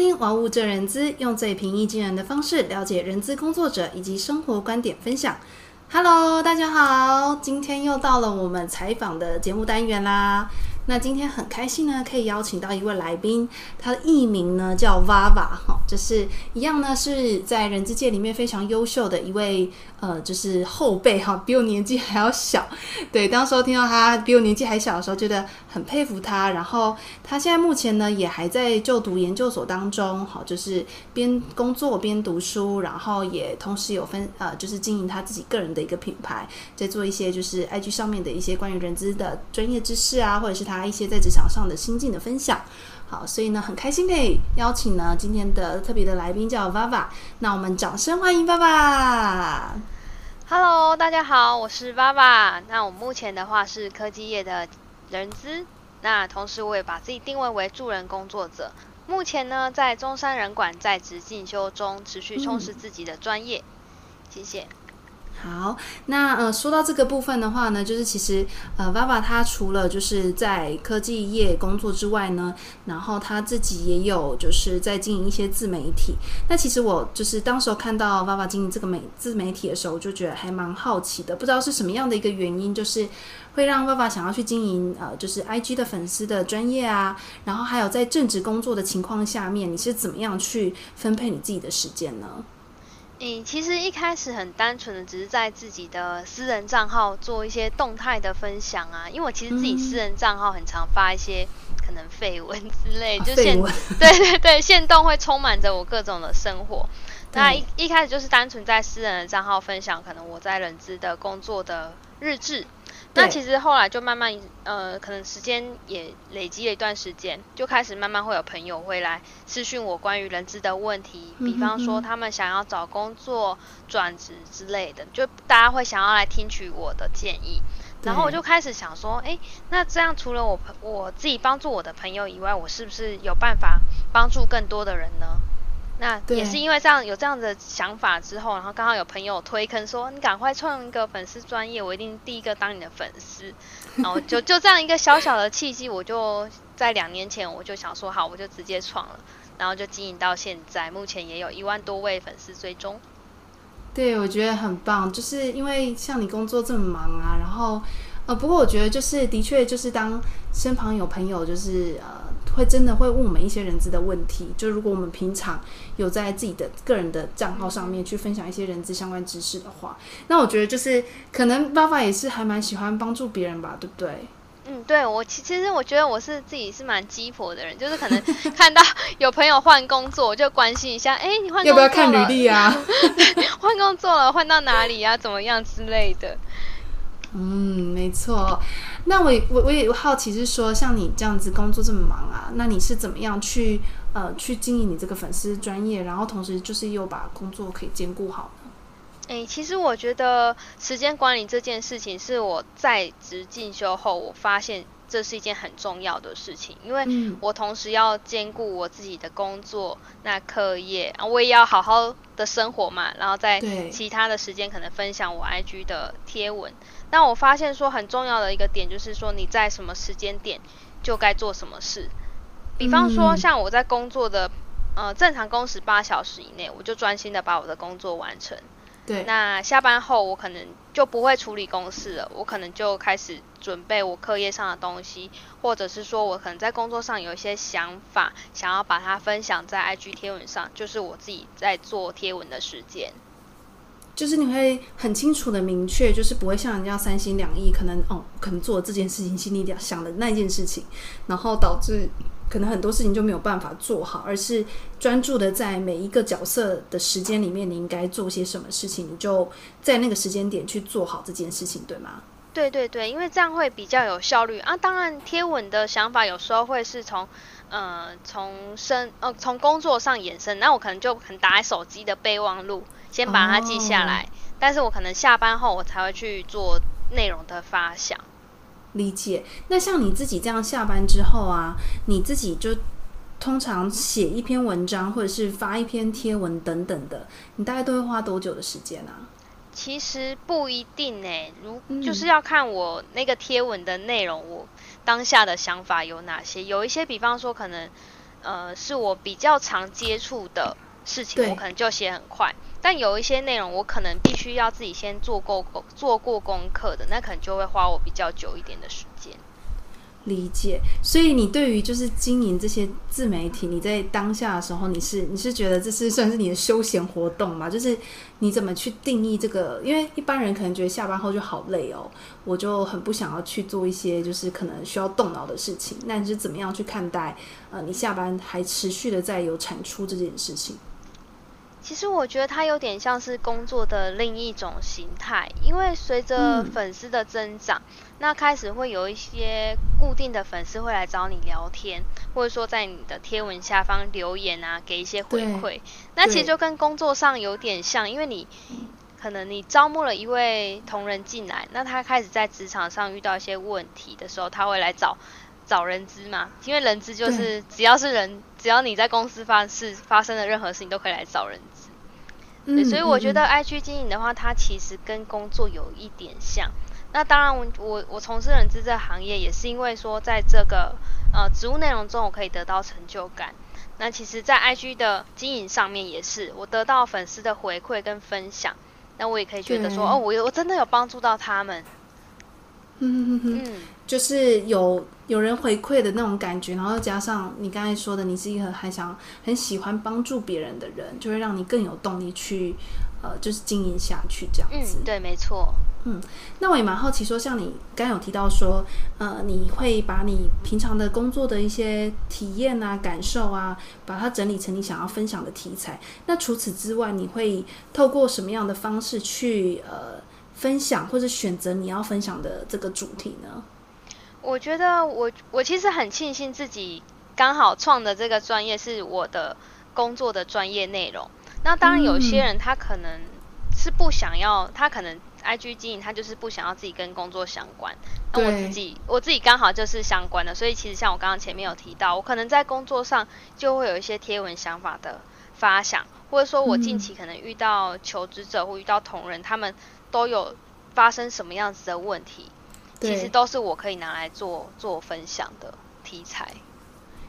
听《玩物正人资》，用最平易近人的方式了解人资工作者以及生活观点分享。Hello，大家好，今天又到了我们采访的节目单元啦。那今天很开心呢，可以邀请到一位来宾，他的艺名呢叫 Vava 哈，就是一样呢是在人资界里面非常优秀的一位呃，就是后辈哈，比我年纪还要小。对，当时候听到他比我年纪还小的时候，觉得很佩服他。然后他现在目前呢也还在就读研究所当中，好，就是边工作边读书，然后也同时有分呃，就是经营他自己个人的一个品牌，在做一些就是 IG 上面的一些关于人资的专业知识啊，或者是他。一些在职场上的心境的分享，好，所以呢，很开心可以邀请呢今天的特别的来宾叫 Vava，那我们掌声欢迎 Vava。Hello，大家好，我是 Vava。那我目前的话是科技业的人资，那同时我也把自己定位为助人工作者。目前呢，在中山人管在职进修中，持续充实自己的专业。嗯、谢谢。好，那呃，说到这个部分的话呢，就是其实呃，Vava 他除了就是在科技业工作之外呢，然后他自己也有就是在经营一些自媒体。那其实我就是当时候看到 Vava 经营这个媒自媒体的时候，我就觉得还蛮好奇的，不知道是什么样的一个原因，就是会让 Vava 想要去经营呃，就是 IG 的粉丝的专业啊，然后还有在正职工作的情况下面，你是怎么样去分配你自己的时间呢？嗯，其实一开始很单纯的，只是在自己的私人账号做一些动态的分享啊。因为我其实自己私人账号很常发一些可能绯闻之类，就现对对对，现动会充满着我各种的生活。那一一开始就是单纯在私人的账号分享，可能我在人资的工作的日志。那其实后来就慢慢，呃，可能时间也累积了一段时间，就开始慢慢会有朋友会来私讯我关于人资的问题，比方说他们想要找工作、转职之类的，就大家会想要来听取我的建议。然后我就开始想说，诶，那这样除了我我自己帮助我的朋友以外，我是不是有办法帮助更多的人呢？那也是因为这样有这样的想法之后，然后刚好有朋友推坑说，你赶快创一个粉丝专业，我一定第一个当你的粉丝。然后就就这样一个小小的契机，我就在两年前我就想说好，我就直接创了，然后就经营到现在，目前也有一万多位粉丝追踪。对，我觉得很棒，就是因为像你工作这么忙啊，然后呃，不过我觉得就是的确就是当身旁有朋友就是呃。会真的会问我们一些人资的问题，就如果我们平常有在自己的个人的账号上面去分享一些人资相关知识的话，那我觉得就是可能 Vava 也是还蛮喜欢帮助别人吧，对不对？嗯，对，我其其实我觉得我是自己是蛮鸡婆的人，就是可能看到 有朋友换工作，我就关心一下，哎，你换工作？要不要看履历啊？换工作了，换到哪里啊？怎么样之类的。嗯，没错。那我我我也好奇是说，像你这样子工作这么忙啊，那你是怎么样去呃去经营你这个粉丝专业，然后同时就是又把工作可以兼顾好呢？诶，其实我觉得时间管理这件事情是我在职进修后，我发现这是一件很重要的事情，因为我同时要兼顾我自己的工作，那课业啊，我也要好好的生活嘛，然后在其他的时间可能分享我 IG 的贴文。但我发现说很重要的一个点就是说你在什么时间点就该做什么事，比方说像我在工作的呃正常工时八小时以内，我就专心的把我的工作完成。对。那下班后我可能就不会处理公事了，我可能就开始准备我课业上的东西，或者是说我可能在工作上有一些想法，想要把它分享在 IG 贴文上，就是我自己在做贴文的时间。就是你会很清楚的明确，就是不会像人家三心两意，可能哦，可能做这件事情心里想的那件事情，然后导致可能很多事情就没有办法做好，而是专注的在每一个角色的时间里面，你应该做些什么事情，你就在那个时间点去做好这件事情，对吗？对对对，因为这样会比较有效率啊。当然，贴文的想法有时候会是从呃从生呃从工作上延伸，那我可能就可能打在手机的备忘录。先把它记下来，哦，但是我可能下班后我才会去做内容的发想。理解。那像你自己这样下班之后啊，你自己就通常写一篇文章或者是发一篇贴文等等的，你大概都会花多久的时间啊？其实不一定诶，如就是要看我那个贴文的内容，我当下的想法有哪些。有一些，比方说可能。呃是我比较常接触的事情，我可能就写很快。但有一些内容我可能必须要自己先做过做过功课的，那可能就会花我比较久一点的时间。理解，所以你对于就是经营这些自媒体，你在当下的时候，你是你是觉得这是算是你的休闲活动吗？就是你怎么去定义这个？因为一般人可能觉得下班后就好累哦，我就很不想要去做一些就是可能需要动脑的事情。那你是怎么样去看待呃，你下班还持续的在有产出这件事情？其实我觉得它有点像是工作的另一种形态，因为随着粉丝的增长，嗯、那开始会有一些固定的粉丝会来找你聊天，或者说在你的贴文下方留言啊，给一些回馈。那其实就跟工作上有点像，因为你可能你招募了一位同仁进来，那他开始在职场上遇到一些问题的时候，他会来找。找人资嘛，因为人资就是只要是人，只要你在公司发事发生的任何事情都可以来找人资。嗯，对，所以我觉得 IG 经营的话，它其实跟工作有一点像。那当然我，我我从事人资这个行业，也是因为说在这个呃职务内容中，我可以得到成就感。那其实，在 IG 的经营上面也是，我得到粉丝的回馈跟分享，那我也可以觉得说，哦，我有我真的有帮助到他们。嗯嗯嗯，就是有有人回馈的那种感觉，然后加上你刚才说的，你是一个很想很喜欢帮助别人的人，就会让你更有动力去呃，就是经营下去这样子。嗯，对，没错。嗯，那我也蛮好奇说，像你刚有提到说，呃，你会把你平常的工作的一些体验啊、感受啊，把它整理成你想要分享的题材。那除此之外，你会透过什么样的方式去呃？分享或者选择你要分享的这个主题呢？我觉得我我其实很庆幸自己刚好创的这个专业是我的工作的专业内容。那当然有些人他可能是不想要，嗯、他可能 IG 经营他就是不想要自己跟工作相关。那我自己我自己刚好就是相关的，所以其实像我刚刚前面有提到，我可能在工作上就会有一些贴文想法的发想，或者说我近期可能遇到求职者或遇到同仁他们。都有发生什么样子的问题，其实都是我可以拿来做做分享的题材。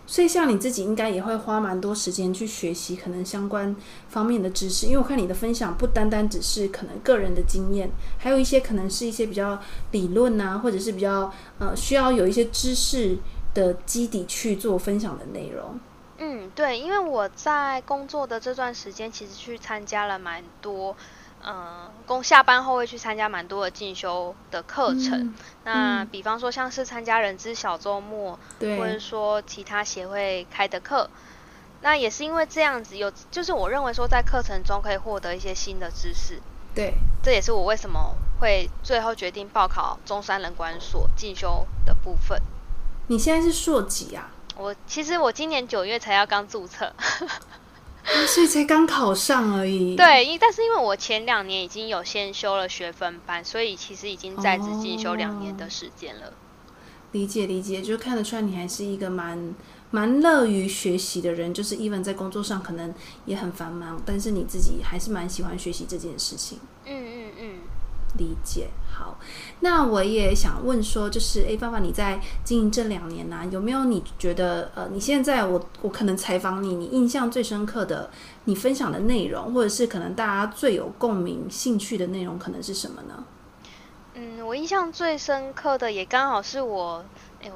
所以像你自己应该也会花蛮多时间去学习可能相关方面的知识，因为我看你的分享不单单只是可能个人的经验，还有一些可能是一些比较理论啊，或者是比较呃需要有一些知识的基底去做分享的内容。嗯，对，因为我在工作的这段时间，其实去参加了蛮多。嗯，工下班后会去参加蛮多的进修的课程。嗯、那比方说，像是参加人资小周末，对，或者说其他协会开的课。那也是因为这样子，有就是我认为说，在课程中可以获得一些新的知识。对，这也是我为什么会最后决定报考中山人管所进修的部分。你现在是硕几啊？我其实我今年九月才要刚注册。所以才刚考上而已。对，因但是因为我前两年已经有先修了学分班，所以其实已经在职进修两年的时间了。理解理解，就看得出来你还是一个蛮蛮乐于学习的人。就是 even 在工作上可能也很繁忙，但是你自己还是蛮喜欢学习这件事情。嗯嗯嗯，理解。好，那我也想问说，就是哎，爸爸，你在经营这两年呢、啊，有没有你觉得呃，你现在我我可能采访你，你印象最深刻的，你分享的内容，或者是可能大家最有共鸣、兴趣的内容，可能是什么呢？嗯，我印象最深刻的，也刚好是我，哎呦，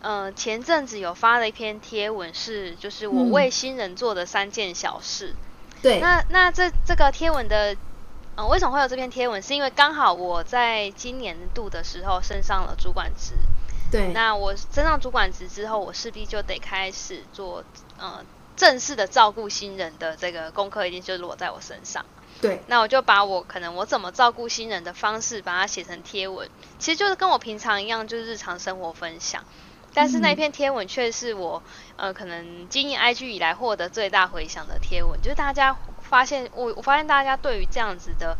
呃，前阵子有发了一篇贴文，是就是我为新人做的三件小事。嗯、对，那那这这个贴文的。嗯，为什么会有这篇贴文？是因为刚好我在今年度的时候升上了主管职。对。那我升上主管职之后，我势必就得开始做呃正式的照顾新人的这个功课，一定就落在我身上。对。那我就把我可能我怎么照顾新人的方式，把它写成贴文，其实就是跟我平常一样，就是日常生活分享。但是那篇贴文却是我呃可能经营 IG 以来获得最大回响的贴文，就是大家。发现我，我发现大家对于这样子的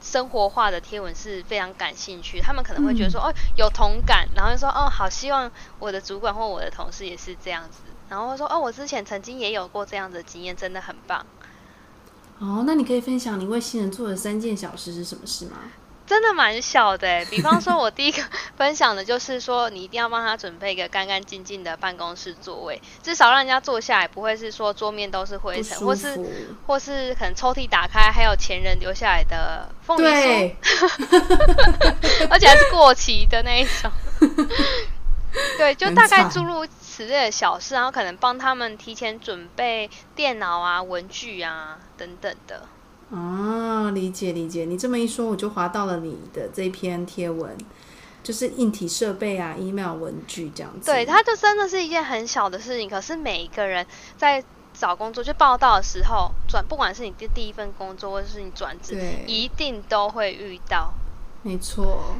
生活化的贴文是非常感兴趣。他们可能会觉得说，哦，有同感，然后就说，哦，好希望我的主管或我的同事也是这样子。然后说，哦，我之前曾经也有过这样的经验，真的很棒。哦，那你可以分享你为新人做的三件小事是什么事吗？真的蛮小的。比方说，我第一个分享的就是说，你一定要帮他准备一个干干净净的办公室座位，至少让人家坐下来不会是说桌面都是灰尘，或是或是可能抽屉打开还有前人留下来的凤梨酥，对 而且还是过期的那一种。对，就大概诸如此类的小事，然后可能帮他们提前准备电脑啊、文具啊等等的。啊，理解理解。你这么一说，我就滑到了你的这篇贴文，就是硬体设备啊、email 文具这样子。对，它就真的是一件很小的事情，可是每一个人在找工作就报道的时候转，不管是你的第一份工作，或者是你转职，对一定都会遇到。没错。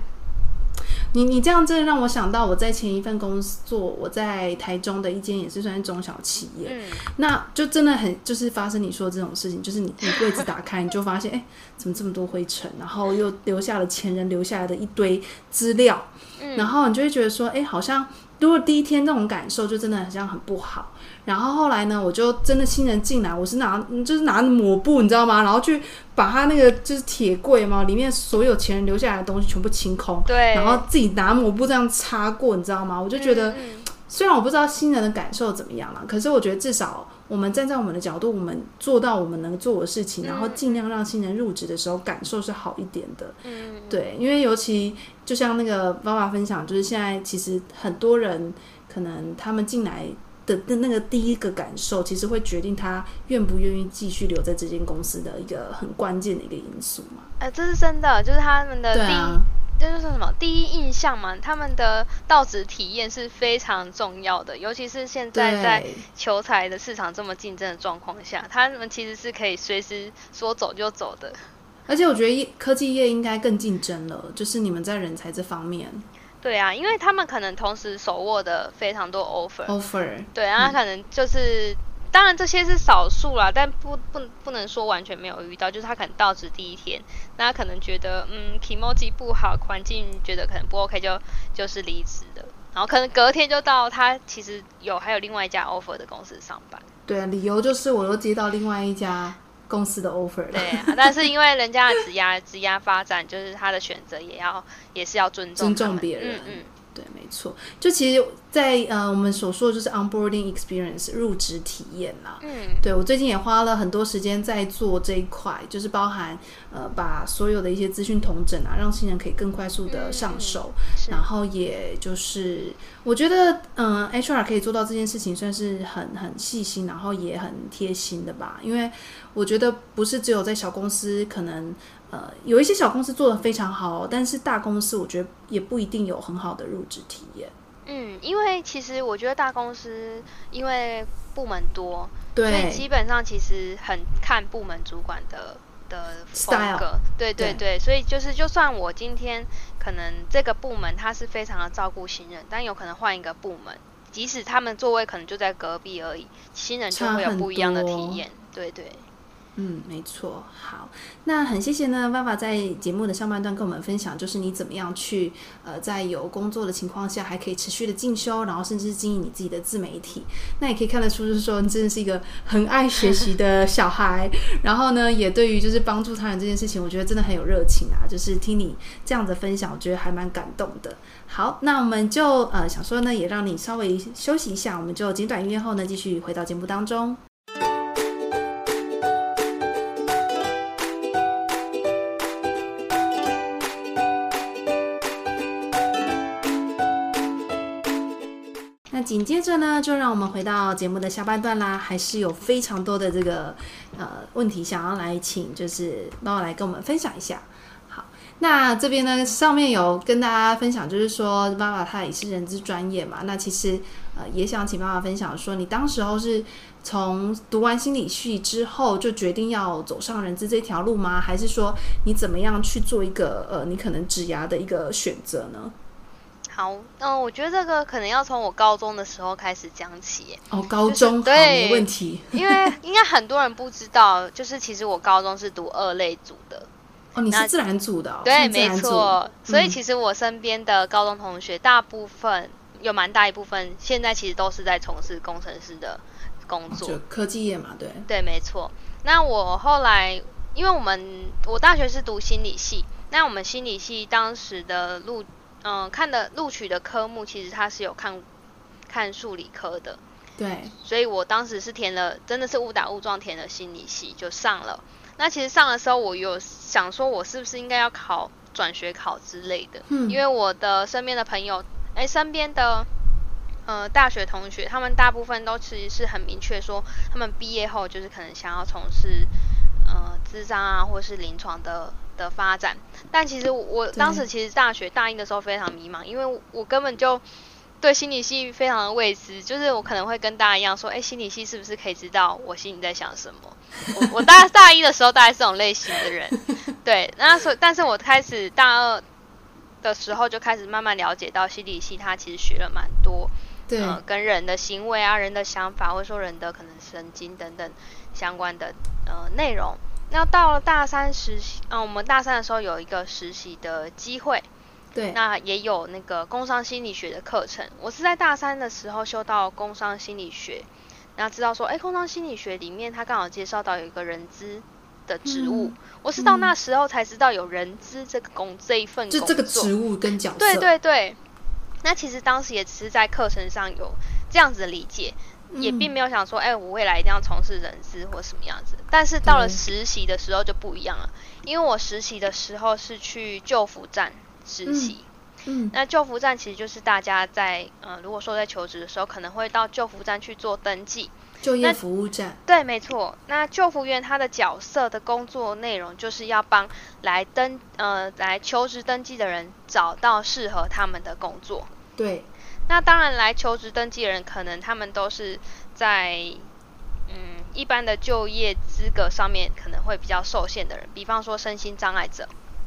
你你这样真的让我想到我在前一份工作，我在台中的一间也是算是中小企业，嗯、那就真的很就是发生你说这种事情，就是你你柜子打开，你就发现哎、欸，怎么这么多灰尘，然后又留下了前人留下来的一堆资料，嗯、然后你就会觉得说，哎、欸，好像如果第一天那种感受就真的很像很不好。然后后来呢，我就真的新人进来，我是拿就是拿抹布，你知道吗？然后去把他那个就是铁柜嘛，里面所有前人留下来的东西全部清空，对，然后自己拿抹布这样擦过，你知道吗？我就觉得，嗯嗯，虽然我不知道新人的感受怎么样了，可是我觉得至少我们站在我们的角度，我们做到我们能做的事情，然后尽量让新人入职的时候感受是好一点的。嗯，对，因为尤其就像那个爸爸分享，就是现在其实很多人可能他们进来。的的那个第一个感受，其实会决定他愿不愿意继续留在这间公司的一个很关键的一个因素嘛。哎、呃，这是真的，就是他们的第一，啊、就是说什么第一印象嘛，他们的到职体验是非常重要的，尤其是现在在求财的市场这么竞争的状况下，他们其实是可以随时说走就走的。而且我觉得科技业应该更竞争了，就是你们在人才这方面。对啊，因为他们可能同时手握的非常多 offer。offer。对啊，他可能就是，嗯、当然这些是少数啦，但不不不能说完全没有遇到。就是他可能到职第一天，那他可能觉得嗯，kimoji 不好，环境觉得可能不 OK，就就是离职的。然后可能隔天就到他其实有还有另外一家 offer 的公司上班。对啊，理由就是我又接到另外一家。公司的 offer 对啊，但是因为人家的职涯职涯发展，就是他的选择也要也是要尊重尊重别人，嗯，嗯对，没错。就其实在，在呃我们所说的就是 onboarding experience 入职体验啦，嗯，对我最近也花了很多时间在做这一块，就是包含呃把所有的一些资讯统整啊，让新人可以更快速的上手，嗯、然后也就是我觉得嗯、呃、HR 可以做到这件事情，算是很很细心，然后也很贴心的吧，因为。我觉得不是只有在小公司，可能呃有一些小公司做的非常好，但是大公司我觉得也不一定有很好的入职体验。嗯，因为其实我觉得大公司因为部门多，对，所以基本上其实很看部门主管的的风格。对对，对所以就是就算我今天可能这个部门他是非常的照顾新人，但有可能换一个部门，即使他们座位可能就在隔壁而已，新人就会有不一样的体验。对对。嗯，没错。好，那很谢谢呢，爸爸在节目的上半段跟我们分享，就是你怎么样去呃，在有工作的情况下，还可以持续的进修，然后甚至是经营你自己的自媒体。那也可以看得出，就是说你真的是一个很爱学习的小孩。然后呢，也对于就是帮助他人这件事情，我觉得真的很有热情啊。就是听你这样的分享，我觉得还蛮感动的。好，那我们就呃想说呢，也让你稍微休息一下，我们就简短音乐后呢，继续回到节目当中。紧接着呢，就让我们回到节目的下半段啦，还是有非常多的这个呃问题想要来请，就是爸爸来跟我们分享一下。好，那这边呢，上面有跟大家分享，就是说爸爸他也是人资专业嘛，那其实呃也想请爸爸分享说，你当时候是从读完心理系之后就决定要走上人资这条路吗？还是说你怎么样去做一个呃你可能职涯的一个选择呢？好，嗯，我觉得这个可能要从我高中的时候开始讲起。哦，高中，就是、对，没问题。因为应该很多人不知道，就是其实我高中是读二类组的。哦，你是自然组的、哦？对，没错。所以其实我身边的高中同学，大部分、嗯、有蛮大一部分，现在其实都是在从事工程师的工作，就科技业嘛，对。对，没错。那我后来，因为我们我大学是读心理系。那我们心理系当时的录，嗯、呃，看的录取的科目，其实它是有看看数理科的。对。所以我当时是填了，真的是误打误撞填了心理系就上了。那其实上的时候，我有想说，我是不是应该要考转学考之类的？嗯。因为我的身边的朋友，哎，身边的呃大学同学，他们大部分都其实是很明确说，他们毕业后就是可能想要从事呃智商啊，或是临床的的发展。但其实我当时其实大学大一的时候非常迷茫，因为我根本就。对心理系非常的未知，就是我可能会跟大家一样说，哎，心理系是不是可以知道我心里在想什么？我我大大一的时候大概是这种类型的人，对，那所但是我开始大二的时候就开始慢慢了解到心理系，它其实学了蛮多，对、呃，跟人的行为啊、人的想法，或者说人的可能神经等等相关的呃内容。那到了大三实习，嗯、呃，我们大三的时候有一个实习的机会。对，那也有那个工商心理学的课程。我是在大三的时候修到工商心理学，然后知道说，哎，工商心理学里面他刚好介绍到有一个人资的职务。嗯、我是到那时候才知道有人资这个工这一份工作，就这个职务跟角色。对对对。那其实当时也只是在课程上有这样子的理解，嗯、也并没有想说，哎，我未来一定要从事人事或什么样子。但是到了实习的时候就不一样了，因为我实习的时候是去救服站。实习，嗯，嗯，那救服站其实就是大家在，呃，如果说在求职的时候，可能会到救服站去做登记，就业服务站，对，没错。那救服员他的角色的工作内容，就是要帮来登，呃，来求职登记的人找到适合他们的工作。对，那当然来求职登记的人，可能他们都是在，嗯，一般的就业资格上面可能会比较受限的人，比方说身心障碍者。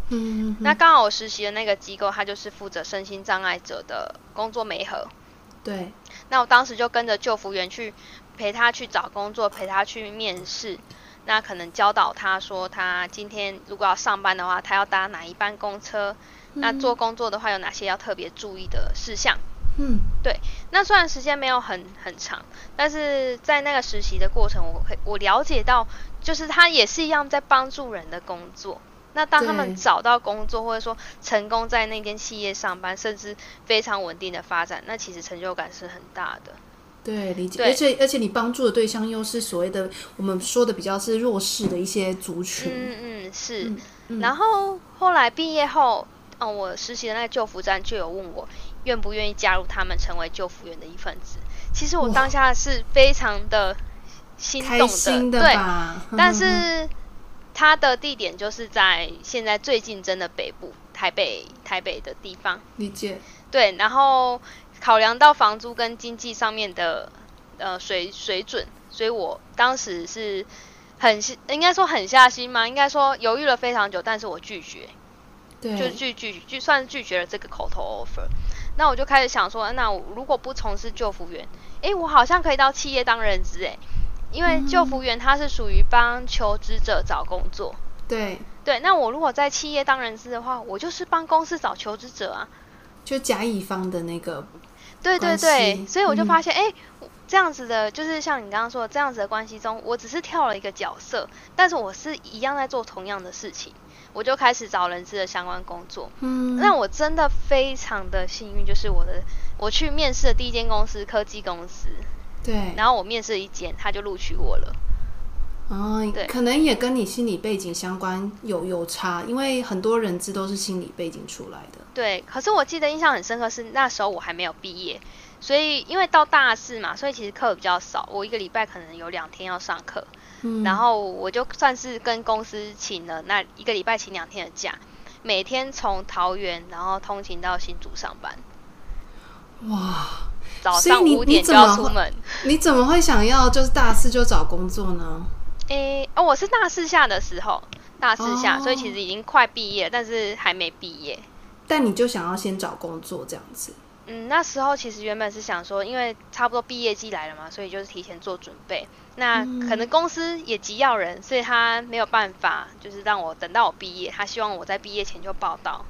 嗯，那刚好我实习的那个机构，它就是负责身心障碍者的工作媒合。对。那我当时就跟着救服员去陪他去找工作，陪他去面试。那可能教导他说，他今天如果要上班的话，他要搭哪一班公车？嗯、那做工作的话，有哪些要特别注意的事项？嗯，对。那虽然时间没有很很长，但是在那个实习的过程，我可我了解到，就是他也是一样在帮助人的工作。那当他们找到工作，或者说成功在那间企业上班，甚至非常稳定的发展，那其实成就感是很大的。对，理解。而且而且你帮助的对象又是所谓的我们说的比较是弱势的一些族群。嗯嗯，是。然后后来毕业后，嗯，我实习的那个救服站就有问我愿不愿意加入他们，成为救服员的一份子。其实我当下是非常的心动的，的？对，但是。它的地点就是在现在最竞争的北部，台北台北的地方。理解。对，然后考量到房租跟经济上面的呃水水准，所以我当时是很应该说狠下心嘛，应该说犹豫了非常久，但是我拒绝，对，就拒拒就算拒绝了这个口头 offer。那我就开始想说，那我如果不从事救服员，诶，我好像可以到企业当人资诶。因为救服员他是属于帮求职者找工作，对对。那我如果在企业当人资的话，我就是帮公司找求职者啊，就甲乙方的那个。对对对，所以我就发现，哎、嗯，这样子的，就是像你刚刚说的这样子的关系中，我只是跳了一个角色，但是我是一样在做同样的事情，我就开始找人资的相关工作。嗯，那我真的非常的幸运，就是我的我去面试的第一间公司科技公司。对，然后我面试一间，他就录取我了。哦，对，可能也跟你心理背景相关有有差，因为很多人资都是心理背景出来的。对，可是我记得印象很深刻是那时候我还没有毕业，所以因为到大四嘛，所以其实课比较少，我一个礼拜可能有两天要上课。嗯，然后我就算是跟公司请了那一个礼拜请两天的假，每天从桃园然后通勤到新竹上班。哇。早上五点就要出门，你怎么会想要就是大四就找工作呢？诶、欸，哦，我是大四下的时候，大四下，哦、所以其实已经快毕业，但是还没毕业。但你就想要先找工作这样子？嗯，那时候其实原本是想说，因为差不多毕业季来了嘛，所以就是提前做准备。那可能公司也急要人，所以他没有办法，就是让我等到我毕业，他希望我在毕业前就报到。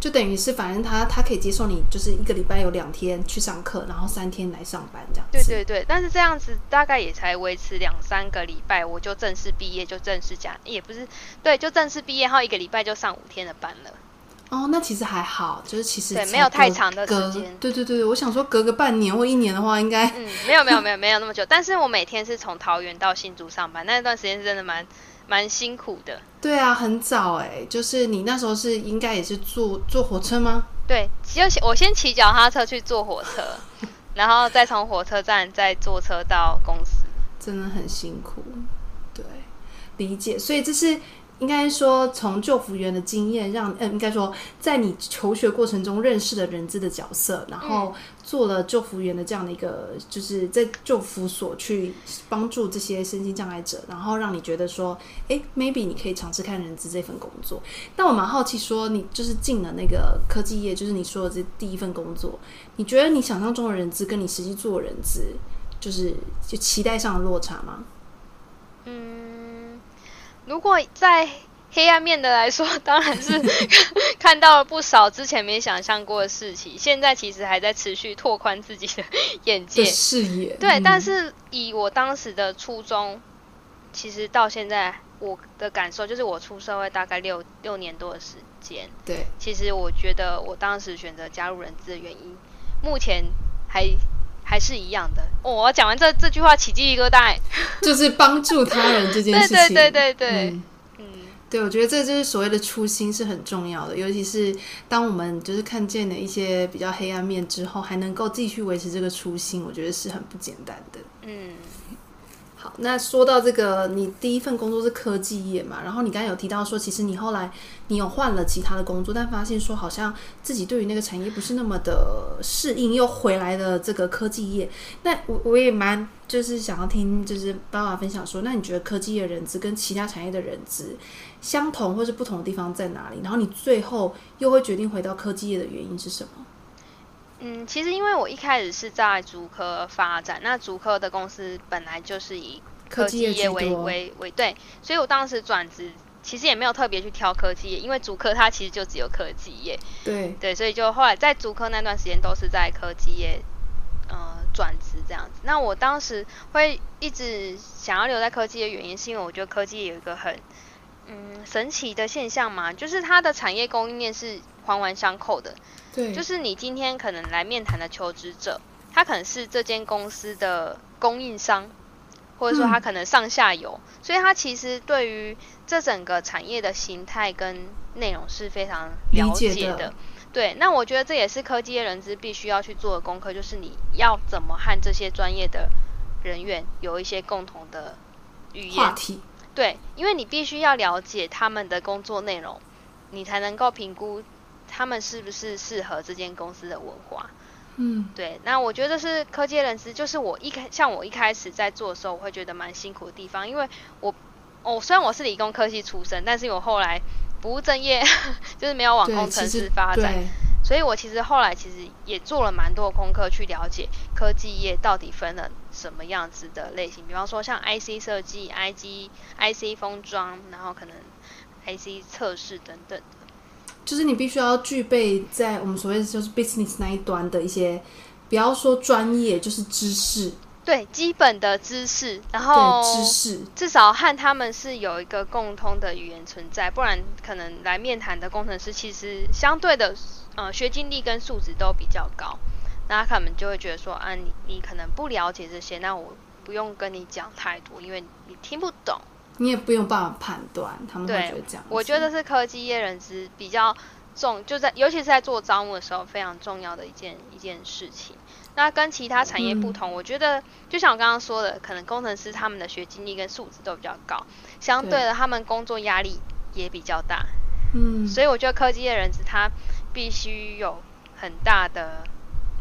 就等于是反正他他可以接受你，就是一个礼拜有两天去上课，然后三天来上班这样子。对对对，但是这样子大概也才维持两三个礼拜，我就正式毕业，就正式讲，也不是对，就正式毕业后一个礼拜就上五天的班了。哦，那其实还好，就是其实对，没有太长的时间。对对对，我想说隔个半年或一年的话，应该嗯，没有没有没有没有那么久。但是我每天是从桃园到新竹上班，那段时间是真的蛮蛮辛苦的。对啊，很早哎，就是你那时候是应该也是坐坐火车吗？对，就我先骑脚踏车去坐火车，然后再从火车站再坐车到公司，真的很辛苦。对，理解。所以这是。应该说，从救服员的经验，让嗯，应该说，在你求学过程中认识了人资的角色，然后做了救服员的这样的一个，就是在救服所去帮助这些身心障碍者，然后让你觉得说，哎，maybe 你可以尝试看人资这份工作。但我蛮好奇，说你就是进了那个科技业，就是你说的这第一份工作，你觉得你想象中的人资跟你实际做人资，就是就期待上的落差吗？嗯。如果在黑暗面的来说，当然是 看到了不少之前没想象过的事情。现在其实还在持续拓宽自己的眼界、视野。对，嗯、但是以我当时的初衷，其实到现在我的感受就是，我出社会大概六六年多的时间。对，其实我觉得我当时选择加入人资的原因，目前还还是一样的。哦、我讲完这这句话，起鸡皮疙瘩，就是帮助他人这件事情。对对对对对。嗯对，我觉得这就是所谓的初心是很重要的，尤其是当我们就是看见了一些比较黑暗面之后，还能够继续维持这个初心，我觉得是很不简单的。嗯。好，那说到这个，你第一份工作是科技业嘛？然后你刚才有提到说，其实你后来你有换了其他的工作，但发现说好像自己对于那个产业不是那么的适应，又回来了这个科技业。那我我也蛮就是想要听，就是爸爸分享说，那你觉得科技业人资跟其他产业的人资相同或是不同的地方在哪里？然后你最后又会决定回到科技业的原因是什么？嗯，其实因为我一开始是在竹科发展，那竹科的公司本来就是以科技业为为为对，所以我当时转职其实也没有特别去挑科技业，因为竹科它其实就只有科技业，对对，所以就后来在竹科那段时间都是在科技业呃转职这样子。那我当时会一直想要留在科技业，原因是因为我觉得科技业有一个很嗯神奇的现象嘛，就是它的产业供应链是环环相扣的。对，就是你今天可能来面谈的求职者，他可能是这间公司的供应商，或者说他可能上下游，嗯、所以他其实对于这整个产业的形态跟内容是非常了解的。对，那我觉得这也是科技业人资必须要去做的功课，就是你要怎么和这些专业的人员有一些共同的语言话题。对，因为你必须要了解他们的工作内容，你才能够评估。他们是不是适合这间公司的文化？嗯，对。那我觉得是科技人士，就是我一开像我一开始在做的时候，我会觉得蛮辛苦的地方，因为我哦，虽然我是理工科系出身，但是我后来不务正业，就是没有往工程师发展，所以我其实后来其实也做了蛮多的功课，去了解科技业到底分了什么样子的类型，比方说像 IC 设计、IG、IC 封装，然后可能 IC 测试等等。就是你必须要具备在我们所谓的就是 business 那一端的一些，不要说专业，就是知识，对，基本的知识，然后知识。至少和他们是有一个共通的语言存在，不然可能来面谈的工程师其实相对的，呃，学经历跟素质都比较高，那他们就会觉得说，啊，你你可能不了解这些，那我不用跟你讲太多，因为你听不懂。你也不用办法判断，他们会觉得这样。我觉得是科技业人资比较重，就在尤其是在做招募的时候非常重要的一件一件事情。那跟其他产业不同，嗯、我觉得就像我刚刚说的，可能工程师他们的学经历跟素质都比较高，相对的他们工作压力也比较大。嗯，所以我觉得科技业人资他必须有很大的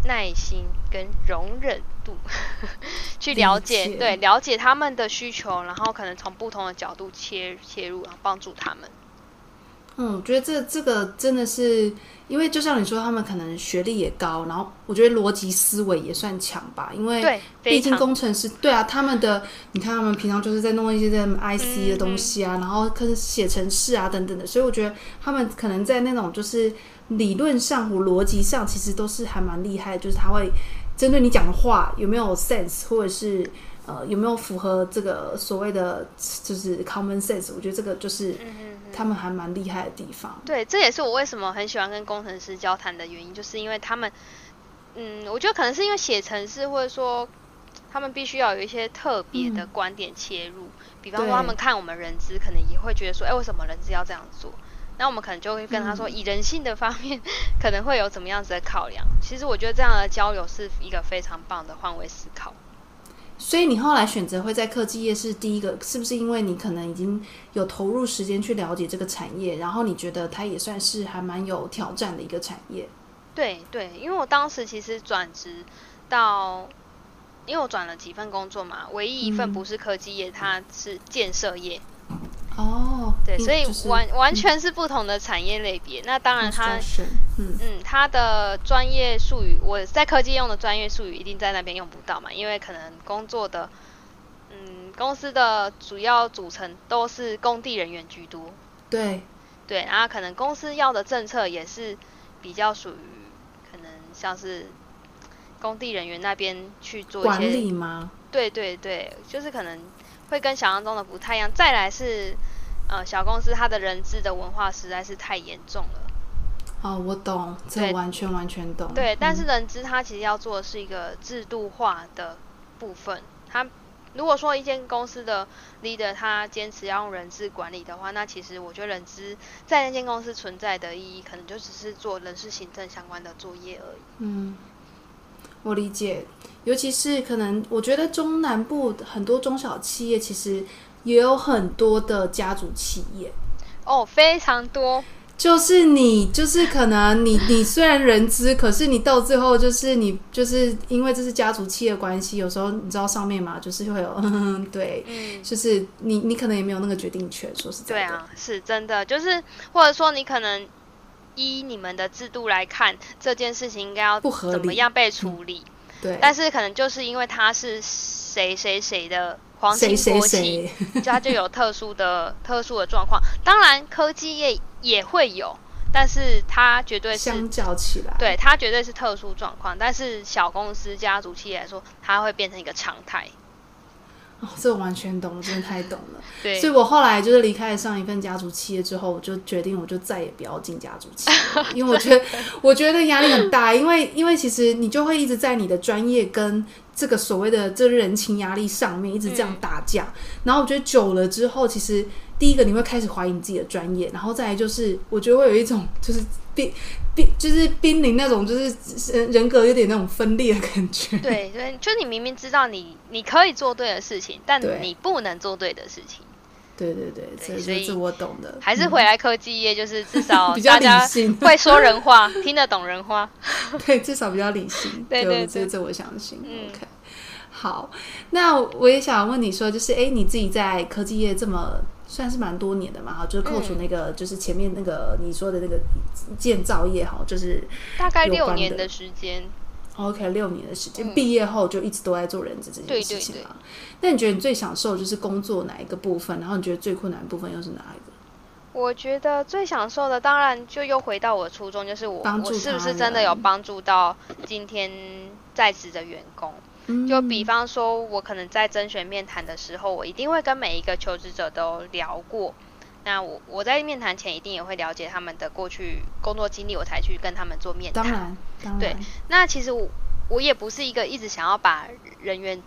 耐心跟容忍度，去了解，对，了解他们的需求，然后可能从不同的角度切切入，然后帮助他们。嗯，我觉得这这个真的是，因为就像你说，他们可能学历也高，然后我觉得逻辑思维也算强吧。因为毕竟工程师，对啊，他们的你看，他们平常就是在弄一些这 IC 的东西啊，嗯嗯然后可是写程式啊等等的，所以我觉得他们可能在那种就是理论上或逻辑上，其实都是还蛮厉害的。就是他会针对你讲的话有没有 sense，或者是。呃，有没有符合这个所谓的就是 common sense？我觉得这个就是他们还蛮厉害的地方。对，这也是我为什么很喜欢跟工程师交谈的原因，就是因为他们，嗯，我觉得可能是因为写程式，或者说他们必须要有一些特别的观点切入。嗯、比方说，他们看我们人资，可能也会觉得说，哎，为什么人资要这样做？那我们可能就会跟他说，以人性的方面，可能会有怎么样子的考量。其实我觉得这样的交流是一个非常棒的换位思考。所以你后来选择会在科技业是第一个，是不是因为你可能已经有投入时间去了解这个产业，然后你觉得它也算是还蛮有挑战的一个产业？对对，因为我当时其实转职到，因为我转了几份工作嘛，唯一一份不是科技业，嗯、它是建设业。哦，对，所以完、就是、完全是不同的产业类别。嗯、那当然它，嗯嗯，它的专业术语，我在科技用的专业术语一定在那边用不到嘛，因为可能工作的，嗯，公司的主要组成都是工地人员居多。对，对，然后可能公司要的政策也是比较属于可能像是工地人员那边去做一些管理吗？对对对，就是可能。会跟想象中的不太一样。再来是，呃，小公司它的人资的文化实在是太严重了。哦，我懂，这完全完全懂。对，嗯、但是人资它其实要做的是一个制度化的部分。它如果说一间公司的 leader 他坚持要用人资管理的话，那其实我觉得人资在那间公司存在的意义，可能就只是做人事行政相关的作业而已。嗯。我理解，尤其是可能，我觉得中南部很多中小企业其实也有很多的家族企业哦，非常多。就是你，就是可能你，你虽然人资，可是你到最后就是你，就是因为这是家族企业关系，有时候你知道上面嘛，就是会有呵呵 对，嗯，就是你，你可能也没有那个决定权，说实在的。对啊，是真的，就是或者说你可能。依你们的制度来看，这件事情应该要不合怎么样被处理？嗯、对，但是可能就是因为他是谁谁谁的皇亲国戚，就他就有特殊的特殊的状况。当然，科技业也会有，但是它绝对是相较起来，对它绝对是特殊状况。但是小公司家族企业来说，它会变成一个常态。哦，这我完全懂，我真的太懂了。对，所以我后来就是离开了上一份家族企业之后，我就决定，我就再也不要进家族企业，因为我觉得，我觉得压力很大，因为，因为其实你就会一直在你的专业跟这个所谓的这人情压力上面一直这样打架，嗯、然后我觉得久了之后，其实第一个你会开始怀疑你自己的专业，然后再来就是，我觉得会有一种就是变。濒就是濒临那种，就是人格有点那种分裂的感觉。对对，就你明明知道你你可以做对的事情，但你不能做对的事情。对对对，对所以这我懂的。还是回来科技业，就是至少 大家 会说人话，听得懂人话。对，至少比较理性。对对，这这我相信。嗯、OK，好，那我也想问你说，就是哎，你自己在科技业这么。算是蛮多年的嘛，哈，就是扣除那个，嗯、就是前面那个你说的那个建造业，哈，就是大概六年的时间。OK，六年的时间，毕、嗯、业后就一直都在做人资这件事情嘛。那你觉得你最享受就是工作哪一个部分？然后你觉得最困难的部分又是哪一个？我觉得最享受的，当然就又回到我的初衷，就是我我是不是真的有帮助到今天在职的员工？就比方说，我可能在甄选面谈的时候，我一定会跟每一个求职者都聊过。那我我在面谈前一定也会了解他们的过去工作经历，我才去跟他们做面谈。当然，当然。对，那其实我我也不是一个一直想要把人员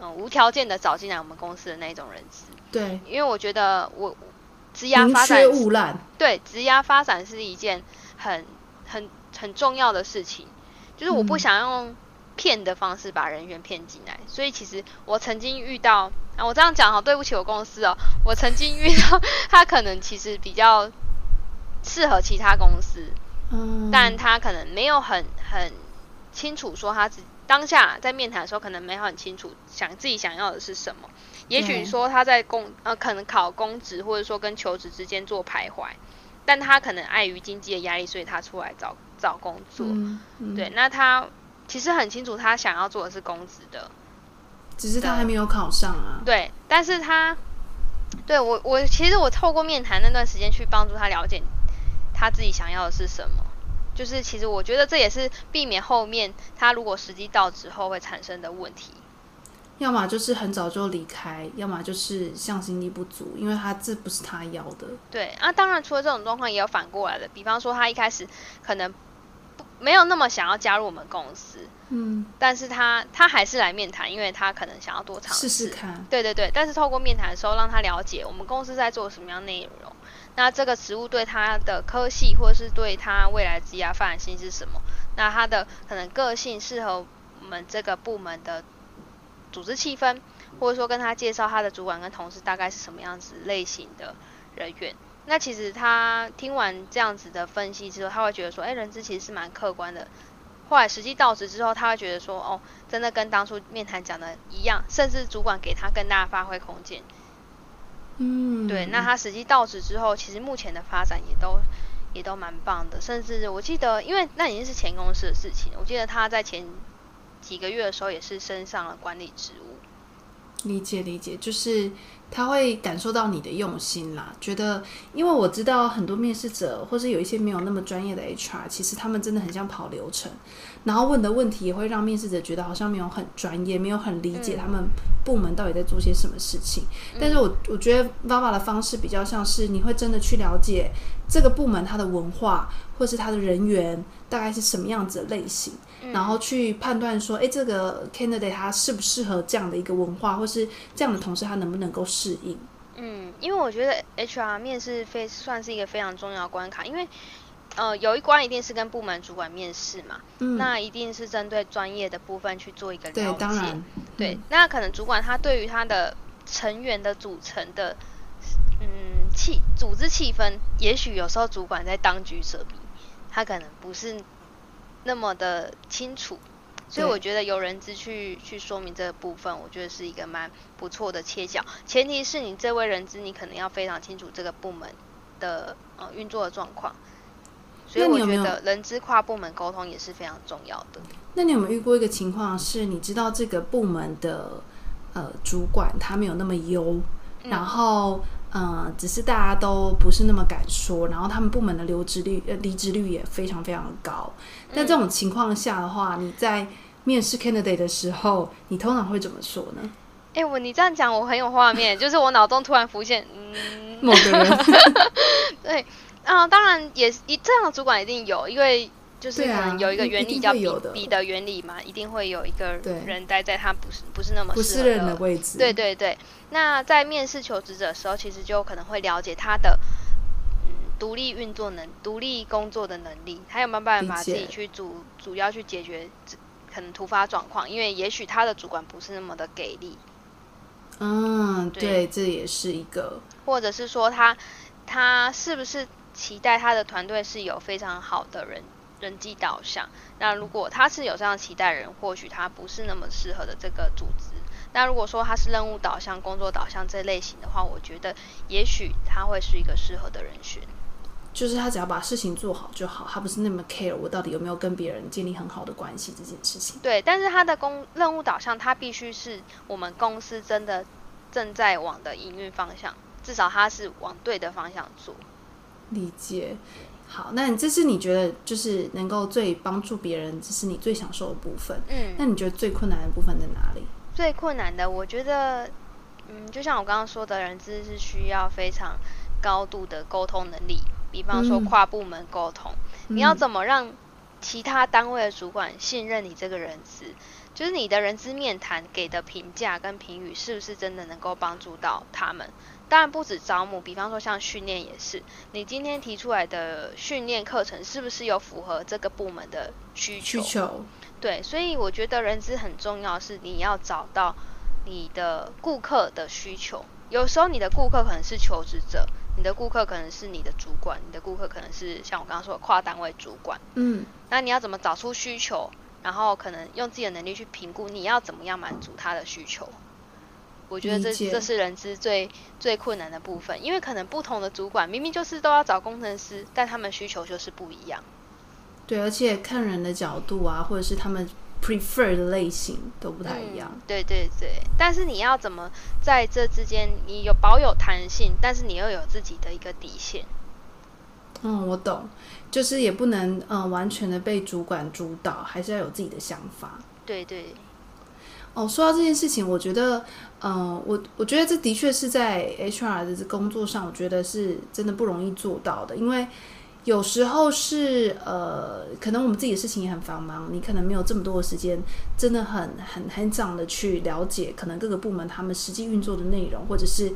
嗯无条件的找进来我们公司的那种人资。对，因为我觉得我职涯发展对职涯发展是一件很很很重要的事情，就是我不想用。嗯骗的方式把人员骗进来，所以其实我曾经遇到，啊，我这样讲好，对不起我公司哦，我曾经遇到他可能其实比较适合其他公司，嗯，但他可能没有很很清楚说他自当下在面谈的时候可能没有很清楚想自己想要的是什么，也许说他在公呃可能考公职或者说跟求职之间做徘徊，但他可能碍于经济的压力，所以他出来找找工作。嗯嗯、对，那他其实很清楚，他想要做的是公职的，只是他还没有考上啊。对，但是他对我我其实我透过面谈那段时间去帮助他了解他自己想要的是什么，就是其实我觉得这也是避免后面他如果时机到之后会产生的问题。要么就是很早就离开，要么就是向心力不足，因为他这不是他要的。对啊，当然除了这种状况，也有反过来的，比方说他一开始可能不没有那么想要加入我们公司，嗯，但是他他还是来面谈，因为他可能想要多尝试试试看。对对对，但是透过面谈的时候，让他了解我们公司在做什么样内容，那这个职务对他的科系或者是对他未来职业发展性是什么，那他的可能个性适合我们这个部门的。组织气氛，或者说跟他介绍他的主管跟同事大概是什么样子类型的人员。那其实他听完这样子的分析之后，他会觉得说，哎，人资其实是蛮客观的。后来实际到职之后，他会觉得说，哦，真的跟当初面谈讲的一样，甚至主管给他更大的发挥空间。嗯，对。那他实际到职之后，其实目前的发展也都也都蛮棒的。甚至我记得，因为那已经是前公司的事情，我记得他在前。几个月的时候也是升上了管理职务，理解理解，就是他会感受到你的用心啦。觉得，因为我知道很多面试者，或是有一些没有那么专业的 HR，其实他们真的很像跑流程，然后问的问题也会让面试者觉得好像没有很专业，没有很理解他们部门到底在做些什么事情。嗯、但是我我觉得 VAVA 的方式比较像是你会真的去了解这个部门它的文化，或是它的人员大概是什么样子的类型。然后去判断说，哎，这个 candidate 他适不适合这样的一个文化，或是这样的同事他能不能够适应？嗯，因为我觉得 HR 面试非算是一个非常重要的关卡，因为呃有一关一定是跟部门主管面试嘛，嗯，那一定是针对专业的部分去做一个了解。对，当然，嗯，对，那可能主管他对于他的成员的组成的嗯气组织气氛，也许有时候主管在当局者迷，他可能不是。那么的清楚，所以我觉得有人资去去说明这个部分，我觉得是一个蛮不错的切角。前提是你这位人资，你可能要非常清楚这个部门的呃运作的状况。所以我觉得人资跨部门沟通也是非常重要的。那你有没有遇过一个情况，是你知道这个部门的呃主管他没有那么优，嗯、然后？嗯，只是大家都不是那么敢说，然后他们部门的留职率、呃离职率也非常非常的高。在这种情况下的话，你在面试 candidate 的时候，你通常会怎么说呢？哎、欸，我你这样讲，我很有画面，就是我脑中突然浮现，嗯，某个人。对，啊，当然也是一这样的主管一定有，因为。就是可能有一个原理叫彼彼得原理嘛，一定会有一个人待在他不是不是那么适合的，的位置。对对对。那在面试求职者的时候，其实就可能会了解他的嗯独立运作能、独立工作的能力，他有没有办法自己去主主要去解决可能突发状况？因为也许他的主管不是那么的给力。嗯，对，对，这也是一个。或者是说他他是不是期待他的团队是有非常好的人？人际导向，那如果他是有这样期待的人，或许他不是那么适合的这个组织。那如果说他是任务导向、工作导向这类型的话，我觉得也许他会是一个适合的人选。就是他只要把事情做好就好，他不是那么 care 我到底有没有跟别人建立很好的关系这件事情。对，但是他的工任务导向，他必须是我们公司真的正在往的营运方向，至少他是往对的方向做。理解。好，那这是你觉得就是能够最帮助别人，这是你最享受的部分。嗯，那你觉得最困难的部分在哪里？最困难的，我觉得，嗯，就像我刚刚说的，人资是需要非常高度的沟通能力，比方说跨部门沟通，嗯，你要怎么让其他单位的主管信任你这个人资？就是你的人资面谈给的评价跟评语，是不是真的能够帮助到他们？当然不止招募，比方说像训练也是，你今天提出来的训练课程是不是有符合这个部门的需求？需求。对，所以我觉得人资很重要，是你要找到你的顾客的需求。有时候你的顾客可能是求职者，你的顾客可能是你的主管，你的顾客可能是像我刚刚说的跨单位主管。嗯。那你要怎么找出需求，然后可能用自己的能力去评估你要怎么样满足他的需求？我觉得这这是人资最最困难的部分，因为可能不同的主管明明就是都要找工程师，但他们需求就是不一样。对，而且看人的角度啊，或者是他们 prefer 的类型都不太一样。嗯，对对对，但是你要怎么在这之间，你有保有弹性，但是你又有自己的一个底线。嗯，我懂，就是也不能呃完全的被主管主导，还是要有自己的想法。对对。哦，说到这件事情，我觉得，呃，我我觉得这的确是在 HR 的工作上，我觉得是真的不容易做到的，因为。有时候是呃，可能我们自己的事情也很繁忙，你可能没有这么多的时间，真的很很很长的去了解可能各个部门他们实际运作的内容，或者是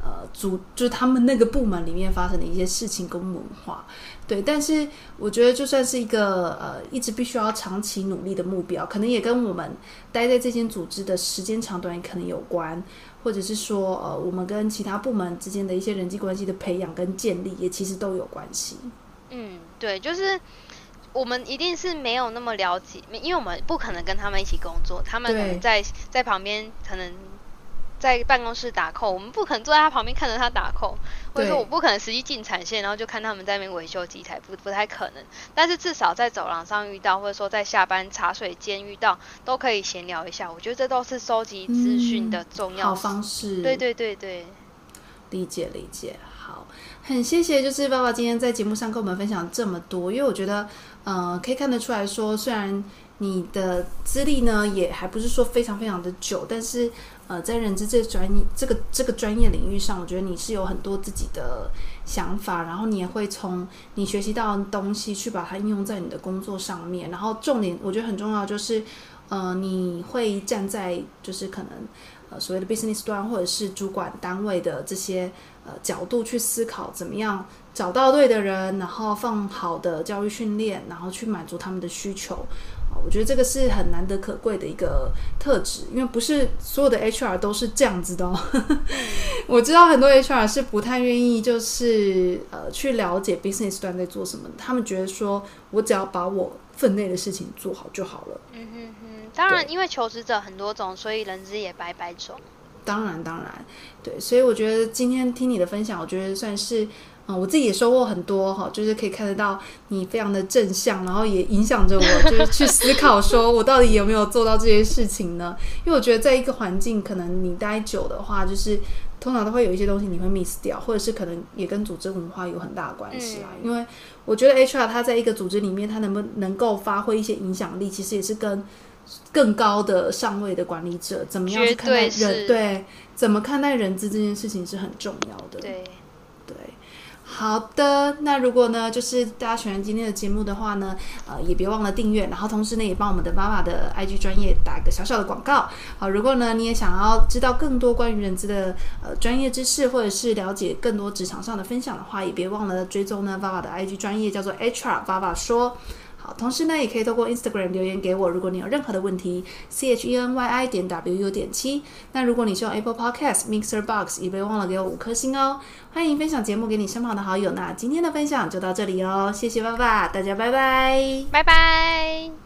呃组就是他们那个部门里面发生的一些事情跟文化，对。但是我觉得就算是一个呃一直必须要长期努力的目标，可能也跟我们待在这间组织的时间长短也可能有关，或者是说呃我们跟其他部门之间的一些人际关系的培养跟建立，也其实都有关系。嗯，对，就是我们一定是没有那么了解，因为我们不可能跟他们一起工作，他们可能在在旁边，可能在办公室打扣，我们不可能坐在他旁边看着他打扣，或者说我不可能实际进产线，然后就看他们在那边维修机台，不不太可能。但是至少在走廊上遇到，或者说在下班茶水间遇到，都可以闲聊一下。我觉得这都是收集资讯的重要、嗯、方式。对对对对，理解理解。好很谢谢，就是爸爸今天在节目上跟我们分享这么多，因为我觉得，呃，可以看得出来说，虽然你的资历呢也还不是说非常非常的久，但是，呃，在人资这个专业这个这个专业领域上，我觉得你是有很多自己的想法，然后你也会从你学习到的东西去把它应用在你的工作上面，然后重点我觉得很重要就是，呃，你会站在就是可能。呃，所谓的 business 端或者是主管单位的这些呃角度去思考，怎么样找到对的人，然后放好的教育训练，然后去满足他们的需求。我觉得这个是很难得可贵的一个特质，因为不是所有的 HR 都是这样子的哦。我知道很多 HR 是不太愿意，就是呃去了解 business 端在做什么，他们觉得说我只要把我分内的事情做好就好了。嗯哼。当然，因为求职者很多种，所以人资也百百种。当然，当然，对，所以我觉得今天听你的分享，我觉得算是，嗯、呃，我自己也收获很多哈，就是可以看得到你非常的正向，然后也影响着我，就是去思考，说我到底有没有做到这些事情呢？因为我觉得在一个环境，可能你待久的话，就是通常都会有一些东西你会 miss 掉，或者是可能也跟组织文化有很大的关系啦。嗯、因为我觉得 HR 他在一个组织里面，他能不能够发挥一些影响力，其实也是跟更高的上位的管理者怎么样去看待人？对，怎么看待人资这件事情是很重要的。对，对，好的。那如果呢，就是大家喜欢今天的节目的话呢，呃，也别忘了订阅，然后同时呢，也帮我们的妈妈的 IG 专业打一个小小的广告。好，如果呢，你也想要知道更多关于人资的呃专业知识，或者是了解更多职场上的分享的话，也别忘了追踪呢，爸爸的 IG 专业叫做 HR 爸爸说。同时呢，也可以透过 Instagram 留言给我，如果你有任何的问题，C H E N Y I 点 W U 点七。那如果你是用 Apple Podcast Mixer Box，也别忘了给我五颗星哦。欢迎分享节目给你身旁的好友。那今天的分享就到这里哦，谢谢爸爸，大家拜拜，拜拜。